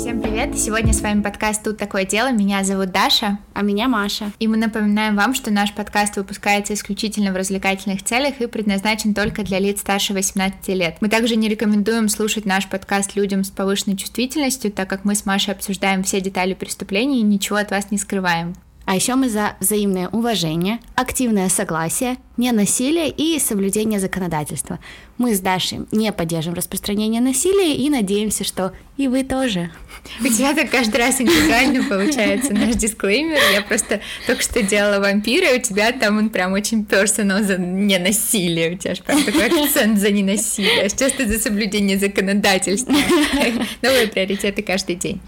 Всем привет! Сегодня с вами подкаст «Тут такое дело». Меня зовут Даша. А меня Маша. И мы напоминаем вам, что наш подкаст выпускается исключительно в развлекательных целях и предназначен только для лиц старше 18 лет. Мы также не рекомендуем слушать наш подкаст людям с повышенной чувствительностью, так как мы с Машей обсуждаем все детали преступлений и ничего от вас не скрываем. А еще мы за взаимное уважение, активное согласие, ненасилие и соблюдение законодательства. Мы с Дашей не поддерживаем распространение насилия и надеемся, что и вы тоже. У тебя так каждый раз индивидуально получается наш дисклеймер. Я просто только что делала вампира, и у тебя там он прям очень персонал за ненасилие. У тебя же прям такой акцент за ненасилие. А сейчас ты за соблюдение законодательства. Новые приоритеты каждый день.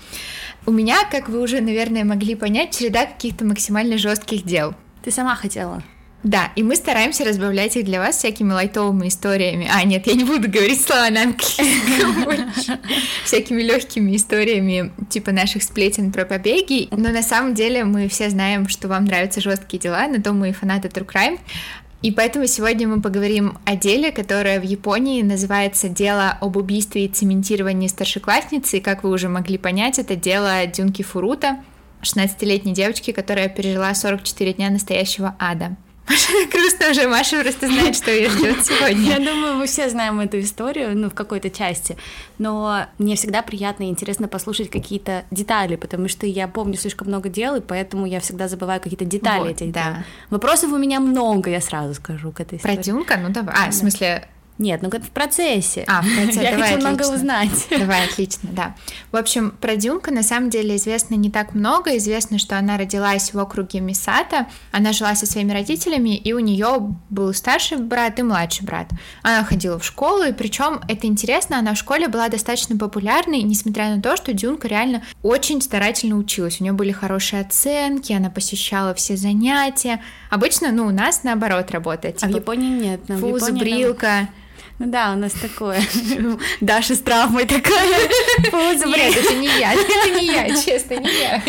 У меня, как вы уже, наверное, могли понять, череда каких-то максимально жестких дел. Ты сама хотела. Да, и мы стараемся разбавлять их для вас всякими лайтовыми историями. А, нет, я не буду говорить слова на английском. Всякими легкими историями, типа наших сплетен про побеги. Но на самом деле мы все знаем, что вам нравятся жесткие дела, на то мы и фанаты True Crime. И поэтому сегодня мы поговорим о деле, которое в Японии называется «Дело об убийстве и цементировании старшеклассницы». И, как вы уже могли понять, это дело Дюнки Фурута, 16-летней девочки, которая пережила 44 дня настоящего ада. Грустно уже, Маша просто знает, что ее ждет сегодня. Я думаю, мы все знаем эту историю, ну, в какой-то части, но мне всегда приятно и интересно послушать какие-то детали, потому что я помню слишком много дел, и поэтому я всегда забываю какие-то детали вот, этих да. дел. Вопросов у меня много, я сразу скажу к этой истории. Про Дюнка? Ну, давай. А, в смысле, нет, ну как в процессе. А, в процессе. Я Давай, хочу отлично. много узнать. Давай, отлично, да. В общем, про Дюнка на самом деле известно не так много. Известно, что она родилась в округе Мисата. Она жила со своими родителями, и у нее был старший брат и младший брат. Она ходила в школу, и причем это интересно, она в школе была достаточно популярной, несмотря на то, что Дюнка реально очень старательно училась. У нее были хорошие оценки, она посещала все занятия. Обычно, ну, у нас наоборот работает. Типа, а в типа Японии нет. Фуз, брилка. Там да, у нас такое. Даша с травмой такая. Нет, это не я, это не я, честно, не я.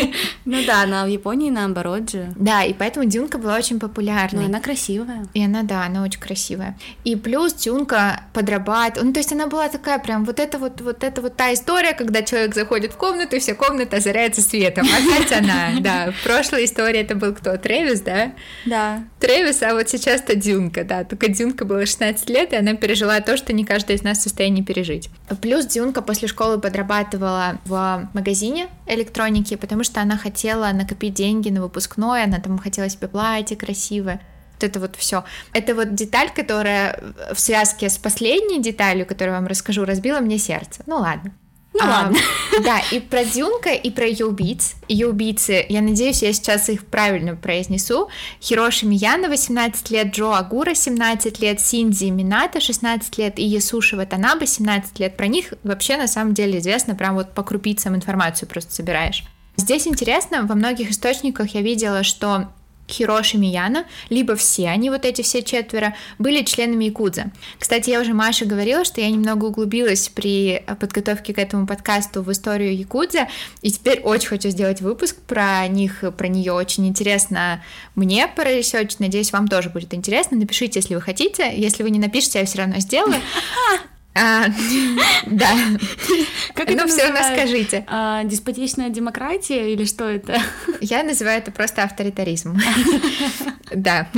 Ну да, но в Японии наоборот же. Да, и поэтому Дюнка была очень популярной. Ну, она красивая. И она, да, она очень красивая. И плюс Дюнка подрабатывала, ну то есть она была такая прям вот это вот, вот это вот та история, когда человек заходит в комнату, и вся комната озаряется светом. Опять она, да. В прошлой истории это был кто? Тревис, да? Да. Тревис, а вот сейчас-то Дюнка, да. Только Дюнка было 16 лет, и она пережила то, что не каждый из нас в состоянии пережить. Плюс Дюнка после школы подрабатывала в магазине электроники, потому что она хотела накопить деньги на выпускной, она там хотела себе платье красивое вот это вот все. Это вот деталь, которая в связке с последней деталью, которую я вам расскажу, разбила мне сердце. Ну ладно. Ну а, ладно. Да, и про Дюнка, и про ее убийц. Ее убийцы, я надеюсь, я сейчас их правильно произнесу. Хироши Мияна, 18 лет, Джо Агура, 17 лет, Синдзи Мината, 16 лет, и Ясуши Ватанаба, 17 лет. Про них вообще на самом деле известно, прям вот по крупицам информацию просто собираешь. Здесь интересно, во многих источниках я видела, что Хироши Мияна, либо все они, вот эти все четверо, были членами Якудза. Кстати, я уже Маше говорила, что я немного углубилась при подготовке к этому подкасту в историю Якудза, и теперь очень хочу сделать выпуск про них, про нее очень интересно мне поресечь, надеюсь, вам тоже будет интересно. Напишите, если вы хотите, если вы не напишите, я все равно сделаю. А, да. Как ну, все равно скажите. А, деспотичная демократия или что это? Я называю это просто авторитаризм. Да.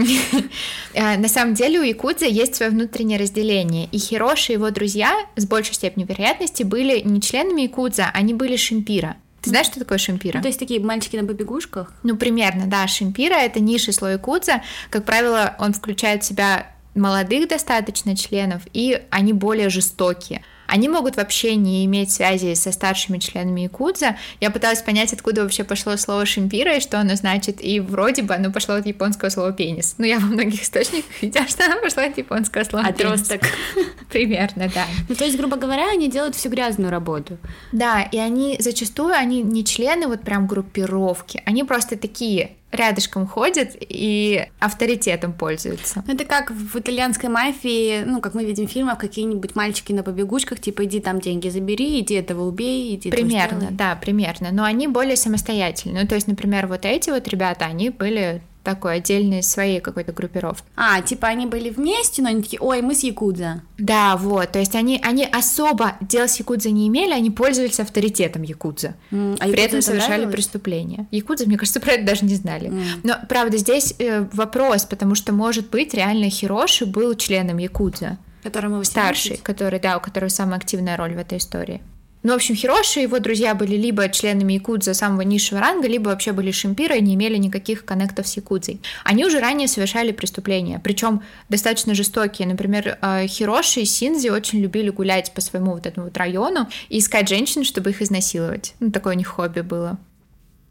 А, на самом деле у Якудза есть свое внутреннее разделение, и Хироши и его друзья с большей степенью вероятности были не членами Якудза, они были Шимпира. Ты знаешь, что такое шимпира? Ну, то есть такие мальчики на побегушках? Ну, примерно, да. Шимпира — это низший слой кудза. Как правило, он включает в себя молодых достаточно членов, и они более жестокие. Они могут вообще не иметь связи со старшими членами Якудза. Я пыталась понять, откуда вообще пошло слово шимпира и что оно значит, и вроде бы оно пошло от японского слова пенис. Ну, я во многих источниках видела, что оно пошло от японского слова Отросток. Примерно, да. Ну, то есть, грубо говоря, они делают всю грязную работу. Да, и они зачастую, они не члены вот прям группировки, они просто такие рядышком ходят и авторитетом пользуются. Ну, это как в итальянской мафии, ну, как мы видим в фильмах, какие-нибудь мальчики на побегушках, типа, иди там деньги забери, иди этого убей, иди Примерно, да, примерно. Но они более самостоятельные. Ну, то есть, например, вот эти вот ребята, они были такой отдельной своей какой-то группировки. А, типа они были вместе, но они такие, ой, мы с Якудза. Да, вот, то есть они, они особо дел с Якудза не имели, они пользовались авторитетом Якудза. Mm, а При этом совершали нравилось? преступления. Якудза, мне кажется, про это даже не знали. Mm. Но, правда, здесь э, вопрос, потому что, может быть, реально Хироши был членом Якудза. Которому Старший, который, да, у которого самая активная роль в этой истории. Ну, в общем, Хироши и его друзья были либо членами Якудза самого низшего ранга, либо вообще были шимпирой и не имели никаких коннектов с Якудзой. Они уже ранее совершали преступления, причем достаточно жестокие. Например, э, Хироши и Синзи очень любили гулять по своему вот этому вот району и искать женщин, чтобы их изнасиловать. Ну, такое у них хобби было.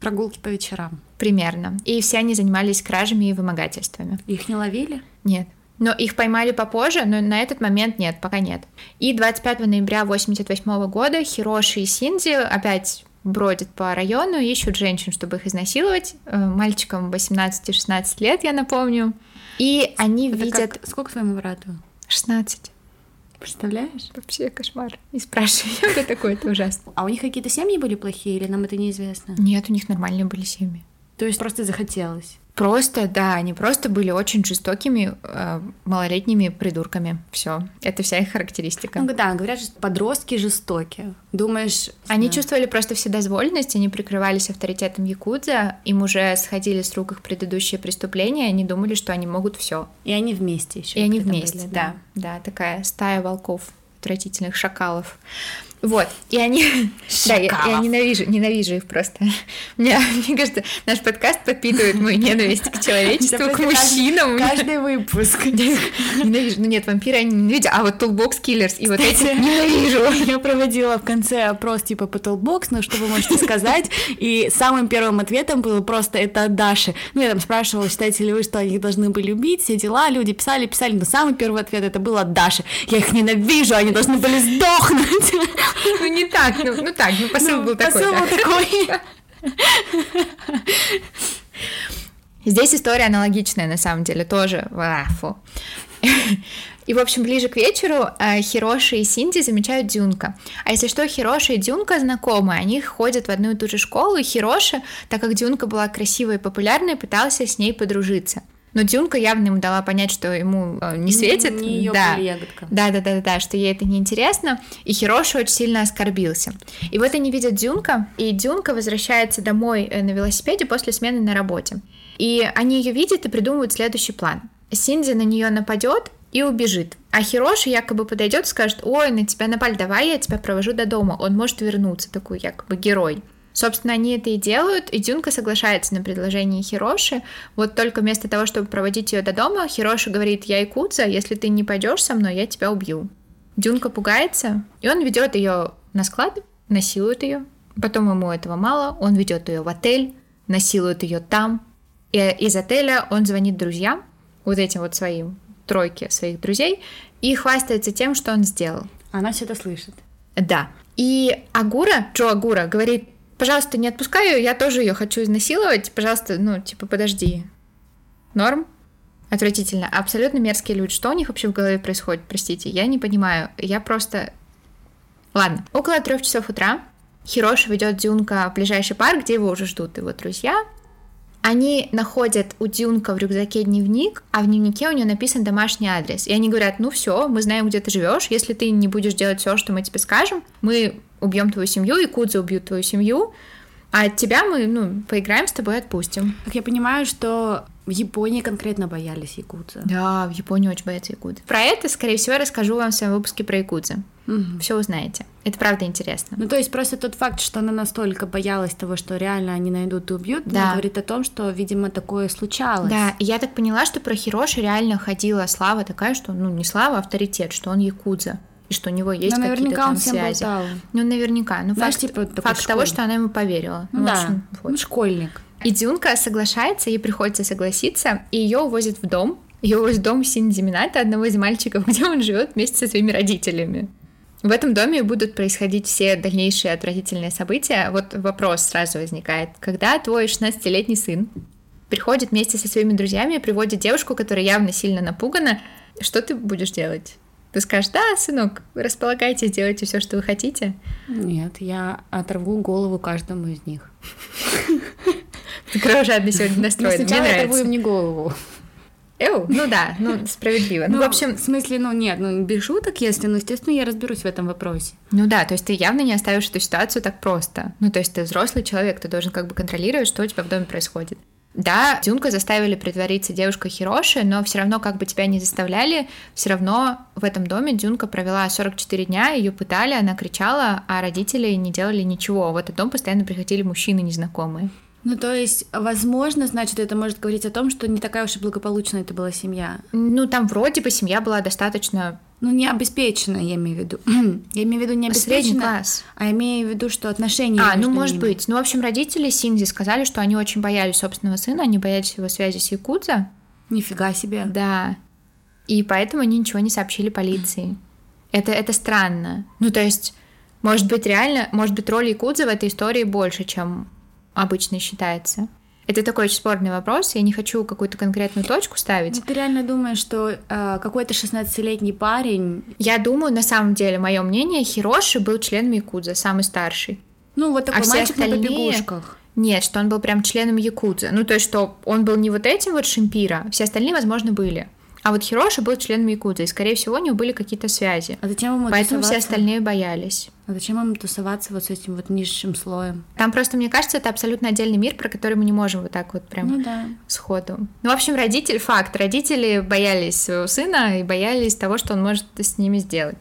Прогулки по вечерам. Примерно. И все они занимались кражами и вымогательствами. Их не ловили? Нет. Но их поймали попозже, но на этот момент нет, пока нет. И 25 ноября 1988 года Хироши и Синзи опять бродят по району, ищут женщин, чтобы их изнасиловать. Э, мальчикам 18-16 лет, я напомню. И они Это видят... Как... Сколько своему брату? 16. Представляешь? Вообще кошмар. Не спрашивай, это такое, это ужасно. А у них какие-то семьи были плохие, или нам это неизвестно? Нет, у них нормальные были семьи. То есть просто захотелось? Просто, да, они просто были очень жестокими э, малолетними придурками. Все, это вся их характеристика. Ну да, говорят, что подростки жестокие. Думаешь? Они да. чувствовали просто вседозволенность, они прикрывались авторитетом якудза, им уже сходили с рук их предыдущие преступления, они думали, что они могут все. И они вместе еще. И они вместе, были, да, да, да, такая стая волков отвратительных шакалов. Вот, и они... Да, я, я ненавижу, ненавижу их просто. Мне, мне кажется, наш подкаст подпитывает мою ненависть к человечеству, к мужчинам. Каждый выпуск. Ненавижу. Ну нет, вампиры я не ненавидя, а вот Toolbox Killers и вот эти ненавижу. Я проводила в конце опрос типа по Toolbox, ну что вы можете сказать, и самым первым ответом было просто это от Даши. Ну я там спрашивала, считаете ли вы, что они должны были убить, все дела, люди писали, писали, но самый первый ответ это был от Даши. Я их ненавижу, они должны были сдохнуть. Ну, не так, ну, ну так, ну, посыл ну, был такой. Посыл был такой. Здесь история аналогичная, на самом деле, тоже. Вафу. И, в общем, ближе к вечеру э, Хироши и Синди замечают Дюнка. А если что, Хироши и Дюнка знакомы, они ходят в одну и ту же школу, и Хироши, так как Дюнка была красивой и популярной, пытался с ней подружиться. Но Дюнка явно ему дала понять, что ему э, не светит. Не ее да. ягодка. Да, да, да, да, да, что ей это неинтересно. И Хироши очень сильно оскорбился. И вот они видят Дюнка, и Дюнка возвращается домой э, на велосипеде после смены на работе. И они ее видят и придумывают следующий план. Синди на нее нападет и убежит. А Хироши якобы подойдет и скажет, ой, на тебя напали, давай я тебя провожу до дома. Он может вернуться, такой якобы герой. Собственно, они это и делают, и Дюнка соглашается на предложение Хироши. Вот только вместо того, чтобы проводить ее до дома, Хироши говорит, я Якудза, если ты не пойдешь со мной, я тебя убью. Дюнка пугается, и он ведет ее на склад, насилует ее. Потом ему этого мало, он ведет ее в отель, насилует ее там. И из отеля он звонит друзьям, вот этим вот своим, тройке своих друзей, и хвастается тем, что он сделал. Она все это слышит. Да. И Агура, Джо Агура, говорит, пожалуйста, не отпускай ее, я тоже ее хочу изнасиловать, пожалуйста, ну, типа, подожди. Норм? Отвратительно. Абсолютно мерзкие люди. Что у них вообще в голове происходит? Простите, я не понимаю. Я просто... Ладно. Около трех часов утра Хироши ведет Дюнка в ближайший парк, где его уже ждут его друзья. Они находят у Дюнка в рюкзаке дневник, а в дневнике у нее написан домашний адрес. И они говорят, ну все, мы знаем, где ты живешь. Если ты не будешь делать все, что мы тебе скажем, мы убьем твою семью, и Кудза убьют твою семью, а от тебя мы, ну, поиграем с тобой и отпустим. Как я понимаю, что в Японии конкретно боялись якудза. Да, в Японии очень боятся якудза. Про это, скорее всего, я расскажу вам в своем выпуске про якудза. Угу. Все узнаете. Это правда интересно. Ну, то есть просто тот факт, что она настолько боялась того, что реально они найдут и убьют, да. говорит о том, что, видимо, такое случалось. Да, и я так поняла, что про Хироши реально ходила слава такая, что, ну, не слава, а авторитет, что он якудза и что у него есть какие-то там связи. Болтал. Ну, наверняка. Ну, Знаешь, факт, типа, факт школьник. того, что она ему поверила. Ну, да, общем, вот. ну, школьник. И Дюнка соглашается, ей приходится согласиться, и ее увозят в дом. Ее увозят в дом Синди Мината, одного из мальчиков, где он живет вместе со своими родителями. В этом доме будут происходить все дальнейшие отвратительные события. Вот вопрос сразу возникает. Когда твой 16-летний сын приходит вместе со своими друзьями и приводит девушку, которая явно сильно напугана, что ты будешь делать? Ты скажешь, да, сынок, располагайтесь, делайте все, что вы хотите. Нет, я оторву голову каждому из них. Кровожадно сегодня настроена. Мне нравится. мне голову. Эу, ну да, ну справедливо. Ну, ну, в общем... В смысле, ну нет, ну без шуток, если, ну, естественно, я разберусь в этом вопросе. Ну да, то есть ты явно не оставишь эту ситуацию так просто. Ну, то есть ты взрослый человек, ты должен как бы контролировать, что у тебя в доме происходит. Да, Дюнка заставили притвориться девушкой Хироши, но все равно, как бы тебя не заставляли, все равно в этом доме Дюнка провела 44 дня, ее пытали, она кричала, а родители не делали ничего. В этот дом постоянно приходили мужчины незнакомые. Ну, то есть, возможно, значит, это может говорить о том, что не такая уж и благополучная это была семья. Ну, там вроде бы семья была достаточно... Ну, не обеспечена, я имею в виду. я имею в виду не обеспечена, класс. а имею в виду, что отношения... А, ну, может ними. быть. Ну, в общем, родители Синзи сказали, что они очень боялись собственного сына, они боялись его связи с Якудза. Нифига себе. Да. И поэтому они ничего не сообщили полиции. это, это странно. Ну, то есть, может быть, реально, может быть, роль Якудза в этой истории больше, чем обычно считается? Это такой очень спорный вопрос, я не хочу какую-то конкретную точку ставить. Ну, ты реально думаешь, что э, какой-то 16-летний парень... Я думаю, на самом деле, мое мнение, Хироши был членом Якудза, самый старший. Ну, вот такой а мальчик остальные... на побегушках. Нет, что он был прям членом Якудза. Ну, то есть, что он был не вот этим вот Шимпира, все остальные, возможно, были. А вот Хироши был членом Якудза, и, скорее всего, у него были какие-то связи. А зачем ему Поэтому тусоваться? все остальные боялись. А зачем ему тусоваться вот с этим вот низшим слоем? Там просто, мне кажется, это абсолютно отдельный мир, про который мы не можем вот так вот прям ну, да. сходу. Ну, в общем, родитель, факт, родители боялись своего сына и боялись того, что он может с ними сделать.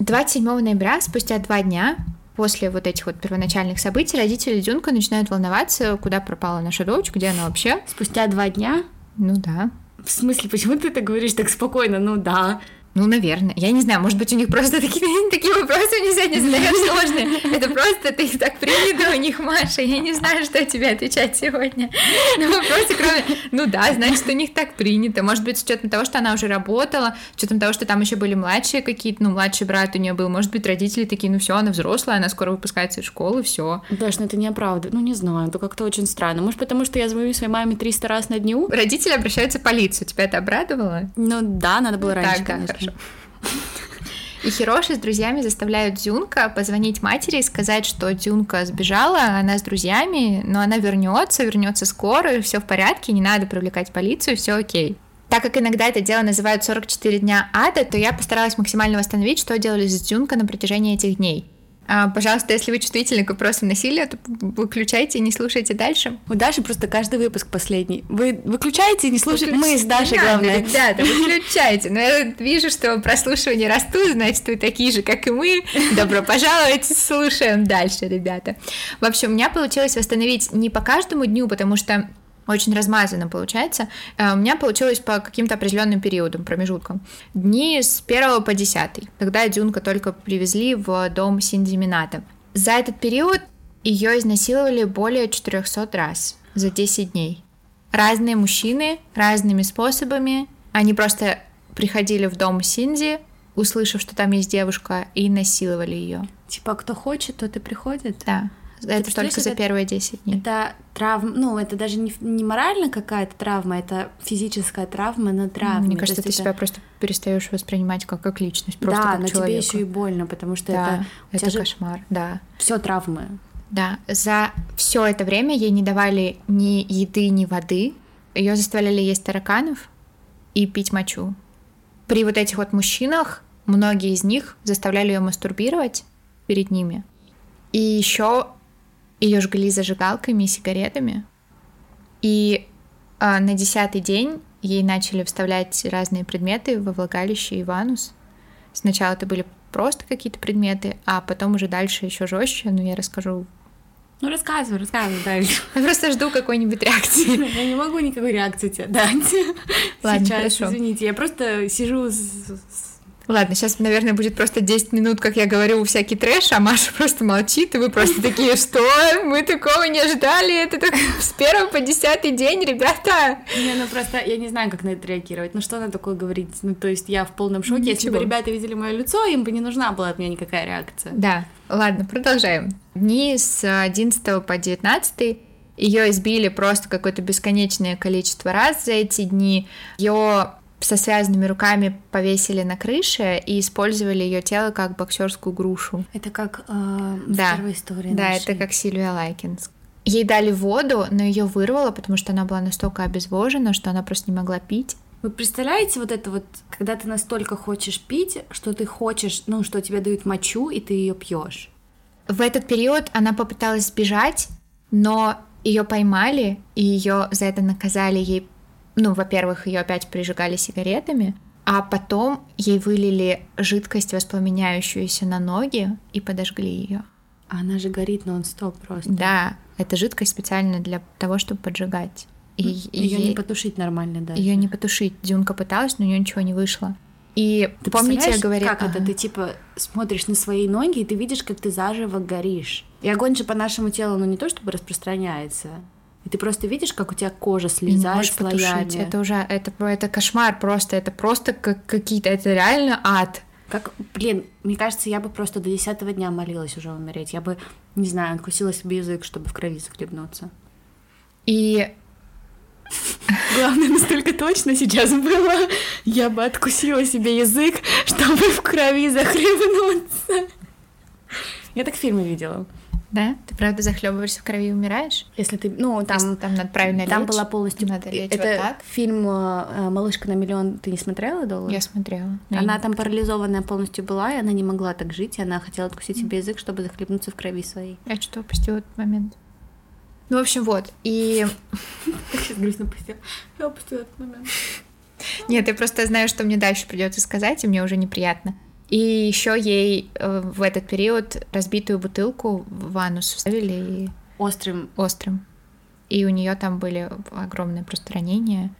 27 ноября, спустя два дня, после вот этих вот первоначальных событий, родители Дюнка начинают волноваться, куда пропала наша дочь, где она вообще. Спустя два дня? Ну да. В смысле, почему ты это говоришь так спокойно? Ну да. Ну, наверное. Я не знаю, может быть, у них просто такие, такие вопросы у них сегодня задаем сложные. Это просто ты так принято у них, Маша. Я не знаю, что тебе отвечать сегодня. На вопросы, кроме, ну да, значит, у них так принято. Может быть, с учетом того, что она уже работала, с учетом того, что там еще были младшие какие-то, ну, младший брат у нее был. Может быть, родители такие, ну все, она взрослая, она скоро выпускается из школы, все. Даш, ну это неправда. Ну, не знаю, это как-то очень странно. Может, потому что я звоню своей маме 300 раз на дню? Родители обращаются в полицию. Тебя это обрадовало? Ну да, надо было раньше, так, конечно. Хорошо. И Хироши с друзьями заставляют Дзюнка позвонить матери и сказать, что Дзюнка сбежала, она с друзьями, но она вернется, вернется скоро, все в порядке, не надо привлекать полицию, все окей. Так как иногда это дело называют 44 дня ада, то я постаралась максимально восстановить, что делали с Дзюнка на протяжении этих дней. А, пожалуйста, если вы чувствительны к вопросам насилия, то выключайте и не слушайте дальше. У Даши просто каждый выпуск последний. Вы выключаете и не слушаете. Выключ... Мы с Дашей, главное. Ребята, выключайте. Но я вижу, что прослушивания растут, значит, вы такие же, как и мы. Добро пожаловать, слушаем дальше, ребята. В общем, у меня получилось восстановить не по каждому дню, потому что очень размазанно получается. Э, у меня получилось по каким-то определенным периодам, промежуткам. Дни с 1 по 10, когда Дюнка только привезли в дом Синди Мината. За этот период ее изнасиловали более 400 раз за 10 дней. Разные мужчины, разными способами. Они просто приходили в дом Синди, услышав, что там есть девушка, и насиловали ее. Типа, кто хочет, тот и приходит? Да. Это только за первые 10 дней. Это травма, ну, это даже не, не морально какая-то травма, это физическая травма на травме. Мне кажется, ты это... себя просто перестаешь воспринимать как, как личность, просто да, как но человека. тебе еще и больно, потому что да, это... это кошмар, да. Все травмы. Да, за все это время ей не давали ни еды, ни воды. Ее заставляли есть тараканов и пить мочу. При вот этих вот мужчинах многие из них заставляли ее мастурбировать перед ними. И еще ее жгли зажигалками и сигаретами. И а, на десятый день ей начали вставлять разные предметы во влагалище и в анус. Сначала это были просто какие-то предметы, а потом уже дальше еще жестче, но я расскажу. Ну, рассказывай, рассказывай дальше. Я просто жду какой-нибудь реакции. Я не могу никакой реакции тебе дать. Ладно, Сейчас, хорошо. извините, я просто сижу с Ладно, сейчас, наверное, будет просто 10 минут, как я говорю, всякий трэш, а Маша просто молчит, и вы просто такие, что? Мы такого не ожидали, это так с первого по десятый день, ребята! Не, ну просто я не знаю, как на это реагировать, ну что на такое говорить, ну то есть я в полном шоке, Ничего. если бы ребята видели мое лицо, им бы не нужна была от меня никакая реакция. Да, ладно, продолжаем. Дни с 11 по 19 ее избили просто какое-то бесконечное количество раз за эти дни. Ее со связанными руками повесили на крыше и использовали ее тело как боксерскую грушу. Это как э, да. в первой истории. Да, нашей. это как Сильвия Лайкинс. Ей дали воду, но ее вырвало, потому что она была настолько обезвожена, что она просто не могла пить. Вы представляете вот это вот, когда ты настолько хочешь пить, что ты хочешь, ну, что тебе дают мочу, и ты ее пьешь? В этот период она попыталась сбежать, но ее поймали, и ее за это наказали ей. Ну, во-первых, ее опять прижигали сигаретами, а потом ей вылили жидкость, воспламеняющуюся на ноги, и подожгли ее. Она же горит нон-стоп просто. Да, это жидкость специально для того, чтобы поджигать. И ее не потушить нормально, да. Ее не потушить. Дюнка пыталась, но у нее ничего не вышло. И ты помните, я говорила... Как ага. это? Ты типа смотришь на свои ноги, и ты видишь, как ты заживо горишь. И огонь же по нашему телу, ну не то чтобы распространяется. И ты просто видишь, как у тебя кожа слезает слоями. Потушить. Это уже, это, это кошмар просто, это просто как какие-то, это реально ад. Как, блин, мне кажется, я бы просто до десятого дня молилась уже умереть. Я бы, не знаю, откусила себе язык, чтобы в крови захлебнуться. И Главное, настолько точно сейчас было. Я бы откусила себе язык, чтобы в крови захлебнуться. Я так фильмы видела. Да? Ты правда захлебываешься в крови и умираешь? Если ты, ну, там, Если там надо правильно Там лечь, была полностью. Надо лечь это вот так. фильм э, «Малышка на миллион». Ты не смотрела долго? Я смотрела. Она там парализованная полностью была, и она не могла так жить, и она хотела откусить себе язык, чтобы захлебнуться в крови своей. Я что-то упустила этот момент. Ну, в общем, вот. И... Сейчас грустно пустила. Я упустила этот момент. Нет, я просто знаю, что мне дальше придется сказать, и мне уже неприятно. И еще ей э, в этот период разбитую бутылку в анус вставили и... Острым. Острым. И у нее там были огромные просто ранения.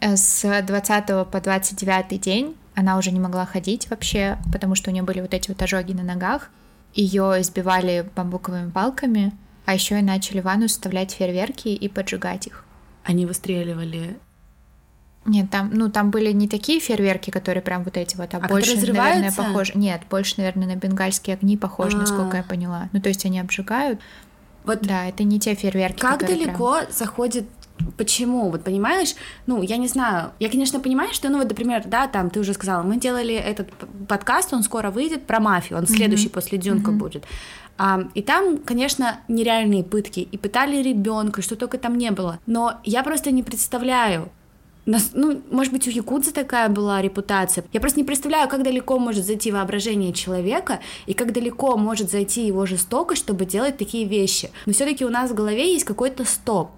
Э, с 20 по 29 день она уже не могла ходить вообще, потому что у нее были вот эти вот ожоги на ногах. Ее избивали бамбуковыми палками, а еще и начали в анус вставлять фейерверки и поджигать их. Они выстреливали нет, там, ну, там были не такие фейерверки, которые прям вот эти вот, а, а больше, наверное, похожи. Нет, больше, наверное, на бенгальские огни похожи, А-а-а. насколько я поняла. Ну, то есть они обжигают. Вот да, это не те фейерверки. Как далеко прям... заходит Почему? Вот понимаешь, ну, я не знаю, я, конечно, понимаю, что, ну, вот, например, да, там, ты уже сказала, мы делали этот подкаст, он скоро выйдет про мафию, он следующий mm-hmm. после Дюнка mm-hmm. будет. А, и там, конечно, нереальные пытки, и пытали ребенка, что только там не было. Но я просто не представляю, ну, может быть, у якудза такая была репутация. Я просто не представляю, как далеко может зайти воображение человека и как далеко может зайти его жестокость, чтобы делать такие вещи. Но все-таки у нас в голове есть какой-то стоп.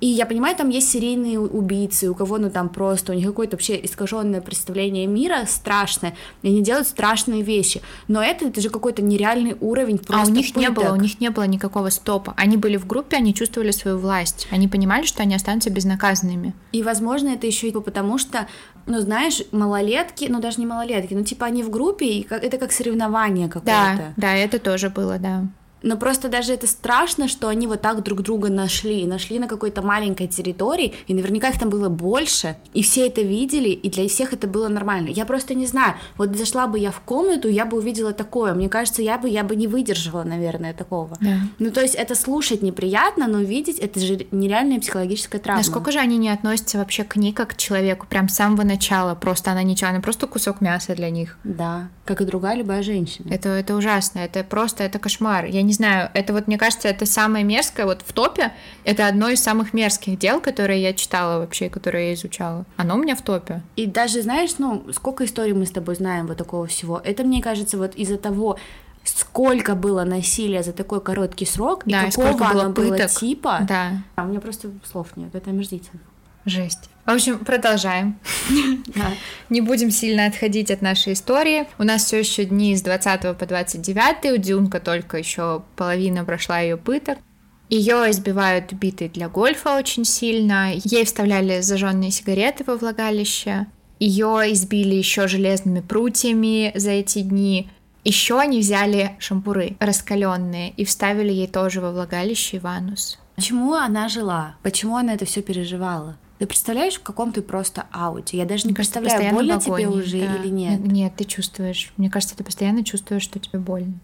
И я понимаю, там есть серийные убийцы, у кого, ну, там просто, у них какое-то вообще искаженное представление мира страшное, и они делают страшные вещи. Но это, это же какой-то нереальный уровень просто А у них пыток. не было, у них не было никакого стопа. Они были в группе, они чувствовали свою власть. Они понимали, что они останутся безнаказанными. И, возможно, это еще и потому, что ну, знаешь, малолетки, ну, даже не малолетки, ну, типа, они в группе, и это как соревнование какое-то. Да, да, это тоже было, да. Но просто даже это страшно, что они вот так друг друга нашли. Нашли на какой-то маленькой территории, и наверняка их там было больше, и все это видели, и для всех это было нормально. Я просто не знаю, вот зашла бы я в комнату, я бы увидела такое. Мне кажется, я бы, я бы не выдержала, наверное, такого. Да. Ну, то есть это слушать неприятно, но видеть это же нереальная психологическая травма. Насколько же они не относятся вообще к ней как к человеку, прям с самого начала, просто она ничего, она просто кусок мяса для них. Да, как и другая любая женщина. Это, это ужасно, это просто, это кошмар. Я не знаю, это вот, мне кажется, это самое мерзкое, вот в топе, это одно из самых мерзких дел, которые я читала вообще, которые я изучала. Оно у меня в топе. И даже, знаешь, ну, сколько историй мы с тобой знаем вот такого всего, это, мне кажется, вот из-за того, сколько было насилия за такой короткий срок, да, и какого было оно пыток. было типа. Да. А у меня просто слов нет, это омерзительно. Жесть. В общем, продолжаем. Не будем сильно отходить от нашей истории. У нас все еще дни с 20 по 29. У Дюнка только еще половина прошла ее пыток. Ее избивают битой для гольфа очень сильно. Ей вставляли зажженные сигареты во влагалище. Ее избили еще железными прутьями за эти дни. Еще они взяли шампуры раскаленные и вставили ей тоже во влагалище и в анус. Почему она жила? Почему она это все переживала? Ты представляешь, в каком ты просто ауте? Я даже не Мне представляю, кажется, больно тебе уже да. или нет. Нет, ты чувствуешь. Мне кажется, ты постоянно чувствуешь, что тебе больно.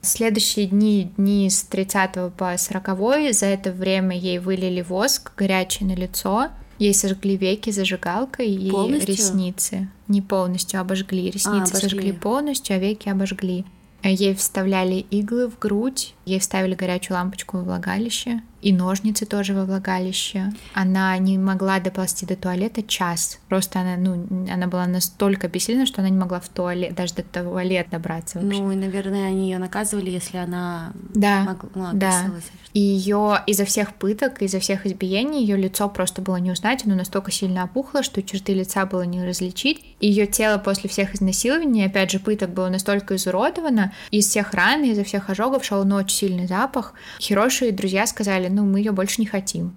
Следующие дни, дни с 30 по 40, за это время ей вылили воск горячий на лицо, ей сожгли веки зажигалкой и полностью? ресницы. Не полностью, обожгли. Ресницы а, обожгли. сожгли полностью, а веки обожгли. Ей вставляли иглы в грудь, ей вставили горячую лампочку в влагалище, и ножницы тоже во влагалище. Она не могла доползти до туалета час. Просто она, ну, она была настолько бессильна, что она не могла в туалет, даже до туалета добраться вообще. Ну, и, наверное, они ее наказывали, если она да, могла, да. И ее из-за всех пыток, из-за всех избиений, ее лицо просто было не узнать, оно настолько сильно опухло, что черты лица было не различить. Ее тело после всех изнасилований, опять же, пыток было настолько изуродовано, из всех ран, из-за всех ожогов шел очень сильный запах. Хироши и друзья сказали, ну, мы ее больше не хотим.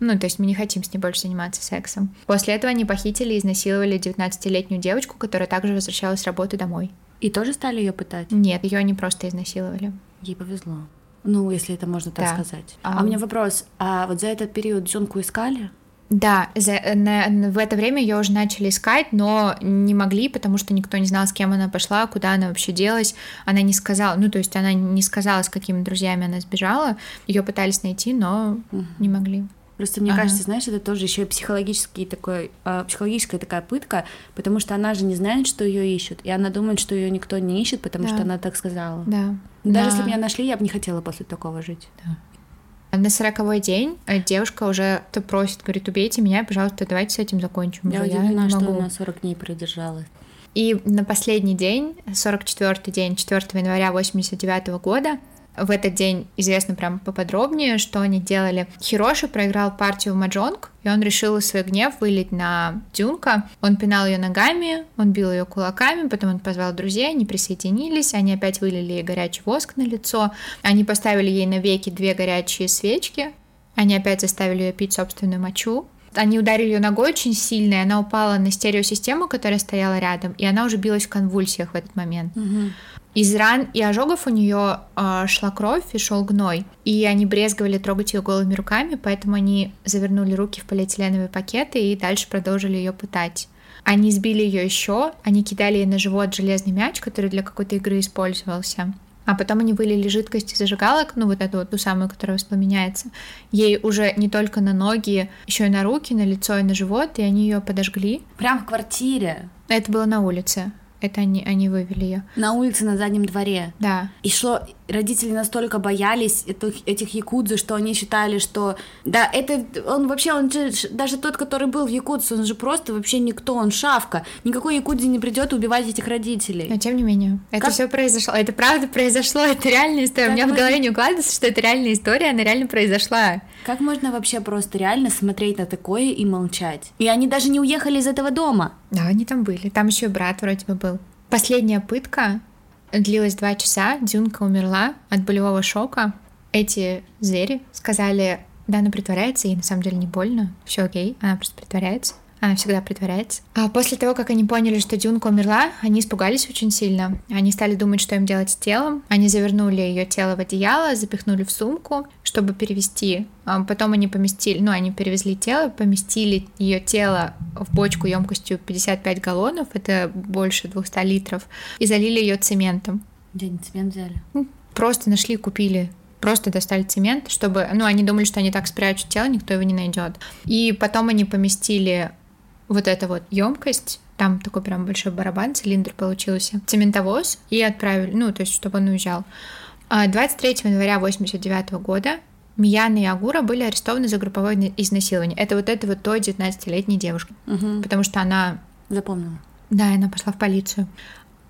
Ну, то есть мы не хотим с ней больше заниматься сексом. После этого они похитили и изнасиловали 19-летнюю девочку, которая также возвращалась с работы домой. И тоже стали ее пытать? Нет, ее они просто изнасиловали. Ей повезло. Ну, если это можно так да. сказать. А, а у меня вопрос: а вот за этот период Джунку искали? Да, за, на, в это время ее уже начали искать, но не могли, потому что никто не знал, с кем она пошла, куда она вообще делась. Она не сказала, ну то есть она не сказала, с какими друзьями она сбежала. Ее пытались найти, но угу. не могли. Просто мне ага. кажется, знаешь, это тоже еще и психологический такой, э, психологическая такая пытка, потому что она же не знает, что ее ищут, и она думает, что ее никто не ищет, потому да. что она так сказала. Да. Даже да. если меня нашли, я бы не хотела после такого жить. Да. На сороковой день э, девушка уже то просит, говорит, убейте меня, пожалуйста, давайте с этим закончим. Я удивлена, я что могу. на 40 дней продержалась. И на последний день, 44-й день, 4 января 89 года, в этот день известно прям поподробнее, что они делали. Хироши проиграл партию в маджонг, и он решил свой гнев вылить на Дюнка. Он пинал ее ногами, он бил ее кулаками, потом он позвал друзей, они присоединились, они опять вылили ей горячий воск на лицо, они поставили ей на веки две горячие свечки, они опять заставили ее пить собственную мочу, они ударили ее ногой очень сильно, и она упала на стереосистему, которая стояла рядом, и она уже билась в конвульсиях в этот момент. Угу. Из ран и ожогов у нее э, шла кровь и шел гной. И они брезговали трогать ее голыми руками, поэтому они завернули руки в полиэтиленовые пакеты и дальше продолжили ее пытать. Они сбили ее еще, они кидали ей на живот железный мяч, который для какой-то игры использовался. А потом они вылили жидкость из зажигалок, ну вот эту вот ту самую, которая воспламеняется, ей уже не только на ноги, еще и на руки, на лицо и на живот, и они ее подожгли. Прям в квартире? Это было на улице. Это они, они вывели ее. На улице, на заднем дворе. Да. И что родители настолько боялись этих, этих якудзы, что они считали, что... Да, это... Он вообще, он же... Даже тот, который был в якудзе, он же просто вообще никто, он шавка. Никакой якудзи не придет убивать этих родителей. Но тем не менее, это как... все произошло. Это правда произошло, это реальная история. Как У меня можно... в голове не укладывается, что это реальная история, она реально произошла. Как можно вообще просто реально смотреть на такое и молчать? И они даже не уехали из этого дома. Да, они там были. Там еще брат вроде бы был. Последняя пытка длилась два часа. Дюнка умерла от болевого шока. Эти звери сказали, да, она притворяется, и на самом деле не больно, все окей, она просто притворяется. Она всегда притворяется. А после того, как они поняли, что Дюнка умерла, они испугались очень сильно. Они стали думать, что им делать с телом. Они завернули ее тело в одеяло, запихнули в сумку, чтобы перевести. А потом они поместили, ну, они перевезли тело, поместили ее тело в бочку емкостью 55 галлонов, это больше 200 литров, и залили ее цементом. Где они цемент взяли? Просто нашли, купили просто достали цемент, чтобы, ну, они думали, что они так спрячут тело, никто его не найдет. И потом они поместили вот эта вот емкость, там такой прям большой барабан, цилиндр получился, цементовоз, и отправили, ну, то есть, чтобы он уезжал. 23 а января 89 года Мияна и Агура были арестованы за групповое изнасилование. Это вот эта вот той 19-летней девушки. Угу. Потому что она... Запомнила. Да, она пошла в полицию.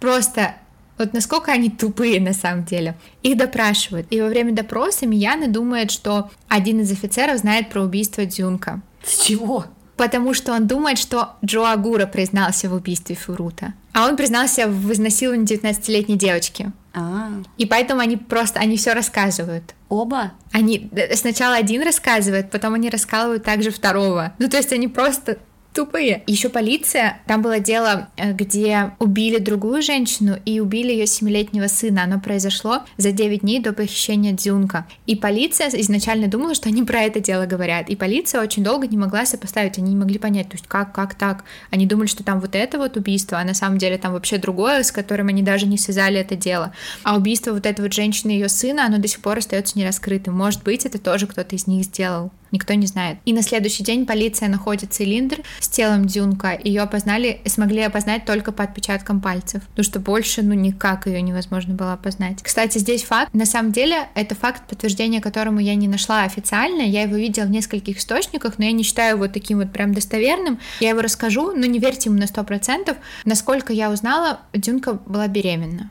Просто вот насколько они тупые на самом деле. Их допрашивают. И во время допроса Мияна думает, что один из офицеров знает про убийство Дзюнка. С чего? Потому что он думает, что Джо Агура признался в убийстве Фурута. А он признался в изнасиловании 19-летней девочки. А. И поэтому они просто, они все рассказывают. Оба? Они сначала один рассказывает, потом они рассказывают также второго. Ну, то есть они просто тупые. Еще полиция, там было дело, э, где убили другую женщину и убили ее семилетнего сына. Оно произошло за 9 дней до похищения Дзюнка. И полиция изначально думала, что они про это дело говорят. И полиция очень долго не могла сопоставить, они не могли понять, то есть как, как так. Они думали, что там вот это вот убийство, а на самом деле там вообще другое, с которым они даже не связали это дело. А убийство вот этой вот женщины и ее сына, оно до сих пор остается нераскрытым. Может быть, это тоже кто-то из них сделал. Никто не знает. И на следующий день полиция находит цилиндр с телом Дюнка. Ее опознали, смогли опознать только по отпечаткам пальцев. Потому что больше, ну, никак ее невозможно было опознать. Кстати, здесь факт. На самом деле, это факт, подтверждения которому я не нашла официально. Я его видела в нескольких источниках, но я не считаю его таким вот прям достоверным. Я его расскажу, но не верьте ему на сто процентов. Насколько я узнала, Дюнка была беременна.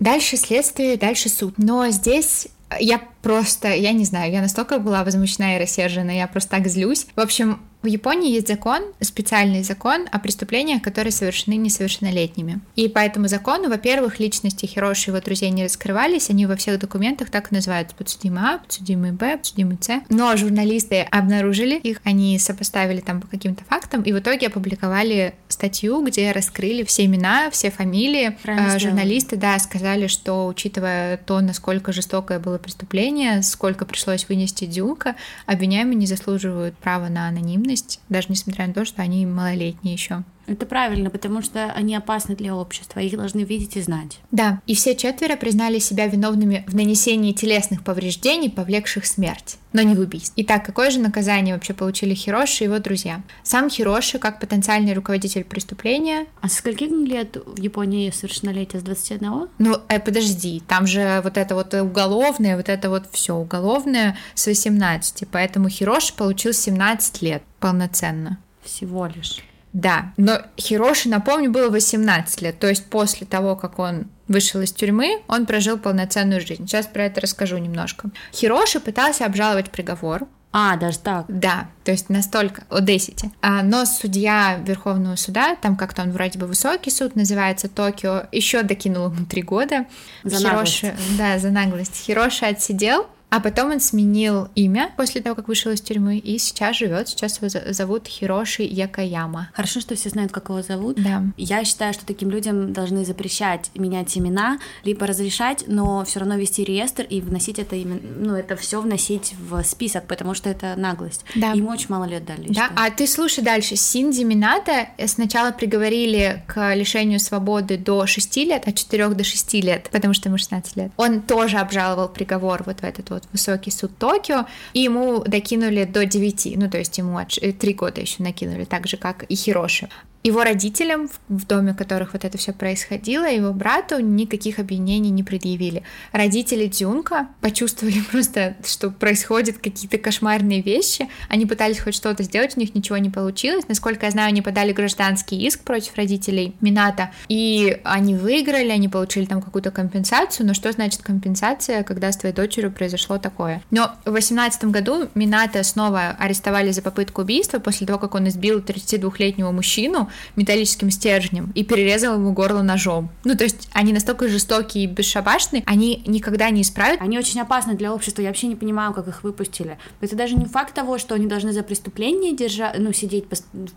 Дальше следствие, дальше суд. Но здесь я просто, я не знаю, я настолько была возмущена и рассержена, я просто так злюсь. В общем, в Японии есть закон, специальный закон о преступлениях, которые совершены несовершеннолетними. И по этому закону, во-первых, личности Хироши и его друзей не раскрывались, они во всех документах так и называются подсудимый А, подсудимый Б, подсудимый С. Но журналисты обнаружили их, они сопоставили там по каким-то фактам и в итоге опубликовали статью, где раскрыли все имена, все фамилии. Правильно журналисты, да, сказали, что учитывая то, насколько жестокое было преступление, сколько пришлось вынести Дюка, обвиняемые не заслуживают права на анонимность даже несмотря на то, что они малолетние еще. Это правильно, потому что они опасны для общества, их должны видеть и знать. Да, и все четверо признали себя виновными в нанесении телесных повреждений, повлекших смерть, но не в убийстве. Итак, какое же наказание вообще получили Хироши и его друзья? Сам Хироши, как потенциальный руководитель преступления... А с скольких лет в Японии совершеннолетие? С 21? Ну, э, подожди, там же вот это вот уголовное, вот это вот все уголовное с 18, поэтому Хироши получил 17 лет полноценно. Всего лишь. Да, но Хироши, напомню, было 18 лет, то есть после того, как он вышел из тюрьмы, он прожил полноценную жизнь. Сейчас про это расскажу немножко. Хироши пытался обжаловать приговор, а, даже так? Да, то есть настолько, о 10. А, но судья Верховного суда, там как-то он вроде бы высокий суд, называется Токио, еще докинул ему три года. За Хироши, наглость. Да, за наглость. Хироши отсидел, а потом он сменил имя после того, как вышел из тюрьмы, и сейчас живет. Сейчас его зовут Хироши Якаяма. Хорошо, что все знают, как его зовут. Да. Я считаю, что таким людям должны запрещать менять имена, либо разрешать, но все равно вести реестр и вносить это имя, ну это все вносить в список, потому что это наглость. Да. Ему очень мало лет дали. Да. А ты слушай дальше. Синди Мината сначала приговорили к лишению свободы до 6 лет, от 4 до 6 лет, потому что ему 16 лет. Он тоже обжаловал приговор вот в этот вот вот высокий суд Токио, и ему докинули до 9, ну то есть ему 3 года еще накинули, так же как и Хироши. Его родителям, в доме которых вот это все происходило, его брату никаких обвинений не предъявили. Родители Дюнка почувствовали просто, что происходят какие-то кошмарные вещи. Они пытались хоть что-то сделать, у них ничего не получилось. Насколько я знаю, они подали гражданский иск против родителей Мината, и они выиграли, они получили там какую-то компенсацию. Но что значит компенсация, когда с твоей дочерью произошло такое? Но в 2018 году Мината снова арестовали за попытку убийства после того, как он избил 32-летнего мужчину, металлическим стержнем и перерезал ему горло ножом. Ну, то есть они настолько жестокие и бесшабашные, они никогда не исправят. Они очень опасны для общества, я вообще не понимаю, как их выпустили. Это даже не факт того, что они должны за преступление держать, ну, сидеть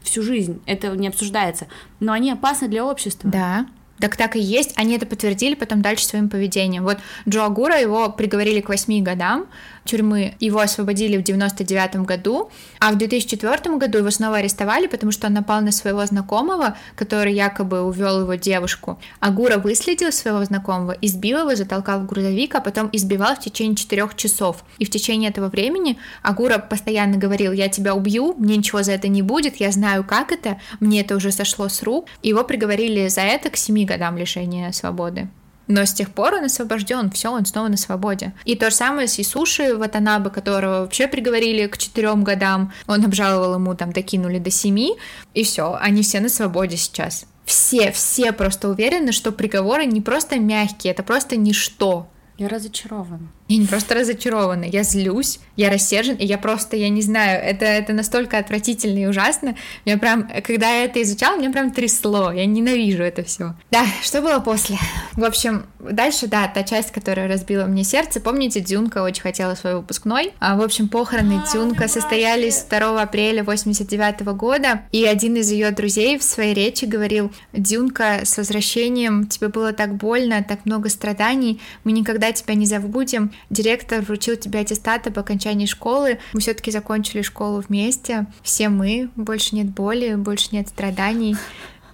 всю жизнь, это не обсуждается, но они опасны для общества. Да, так так и есть. Они это подтвердили потом дальше своим поведением. Вот Джо Агура, его приговорили к 8 годам тюрьмы. Его освободили в 99 году, а в 2004 году его снова арестовали, потому что он напал на своего знакомого, который якобы увел его девушку. Агура выследил своего знакомого, избил его, затолкал в грузовик, а потом избивал в течение четырех часов. И в течение этого времени Агура постоянно говорил, я тебя убью, мне ничего за это не будет, я знаю, как это, мне это уже сошло с рук. Его приговорили за это к 7 годам лишения свободы. Но с тех пор он освобожден, все, он снова на свободе. И то же самое с Исуши Ватанабе, которого вообще приговорили к четырем годам. Он обжаловал ему, там, докинули до семи, и все, они все на свободе сейчас. Все, все просто уверены, что приговоры не просто мягкие, это просто ничто. Я разочарован. Я не просто разочарована, я злюсь, я рассержен, и я просто, я не знаю, это, это настолько отвратительно и ужасно. Я прям, когда я это изучала, меня прям трясло, я ненавижу это все. Да, что было после? В общем, дальше, да, та часть, которая разбила мне сердце. Помните, Дюнка очень хотела свой выпускной? А, в общем, похороны а, Дюнка состоялись 2 апреля 89 года, и один из ее друзей в своей речи говорил, Дюнка, с возвращением, тебе было так больно, так много страданий, мы никогда тебя не забудем, директор вручил тебе аттестаты по окончании школы, мы все-таки закончили школу вместе, все мы, больше нет боли, больше нет страданий,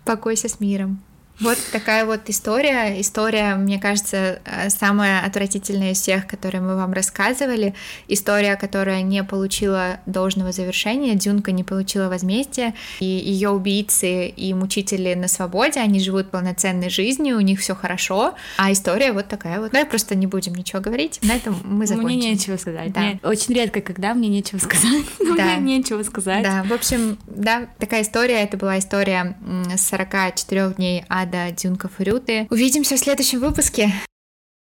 покойся с миром. Вот такая вот история. История, мне кажется, э, самая отвратительная из всех, которые мы вам рассказывали. История, которая не получила должного завершения. Дюнка не получила возмездия. И ее убийцы и мучители на свободе, они живут полноценной жизнью, у них все хорошо. А история вот такая вот. Давай просто не будем ничего говорить. На этом мы закончим. Мне нечего сказать. Да. Мне очень редко, когда мне нечего сказать. Да. Мне нечего сказать. Да, в общем, да, такая история. Это была история 44 дней ада Дюнка Фурюты. Увидимся в следующем выпуске.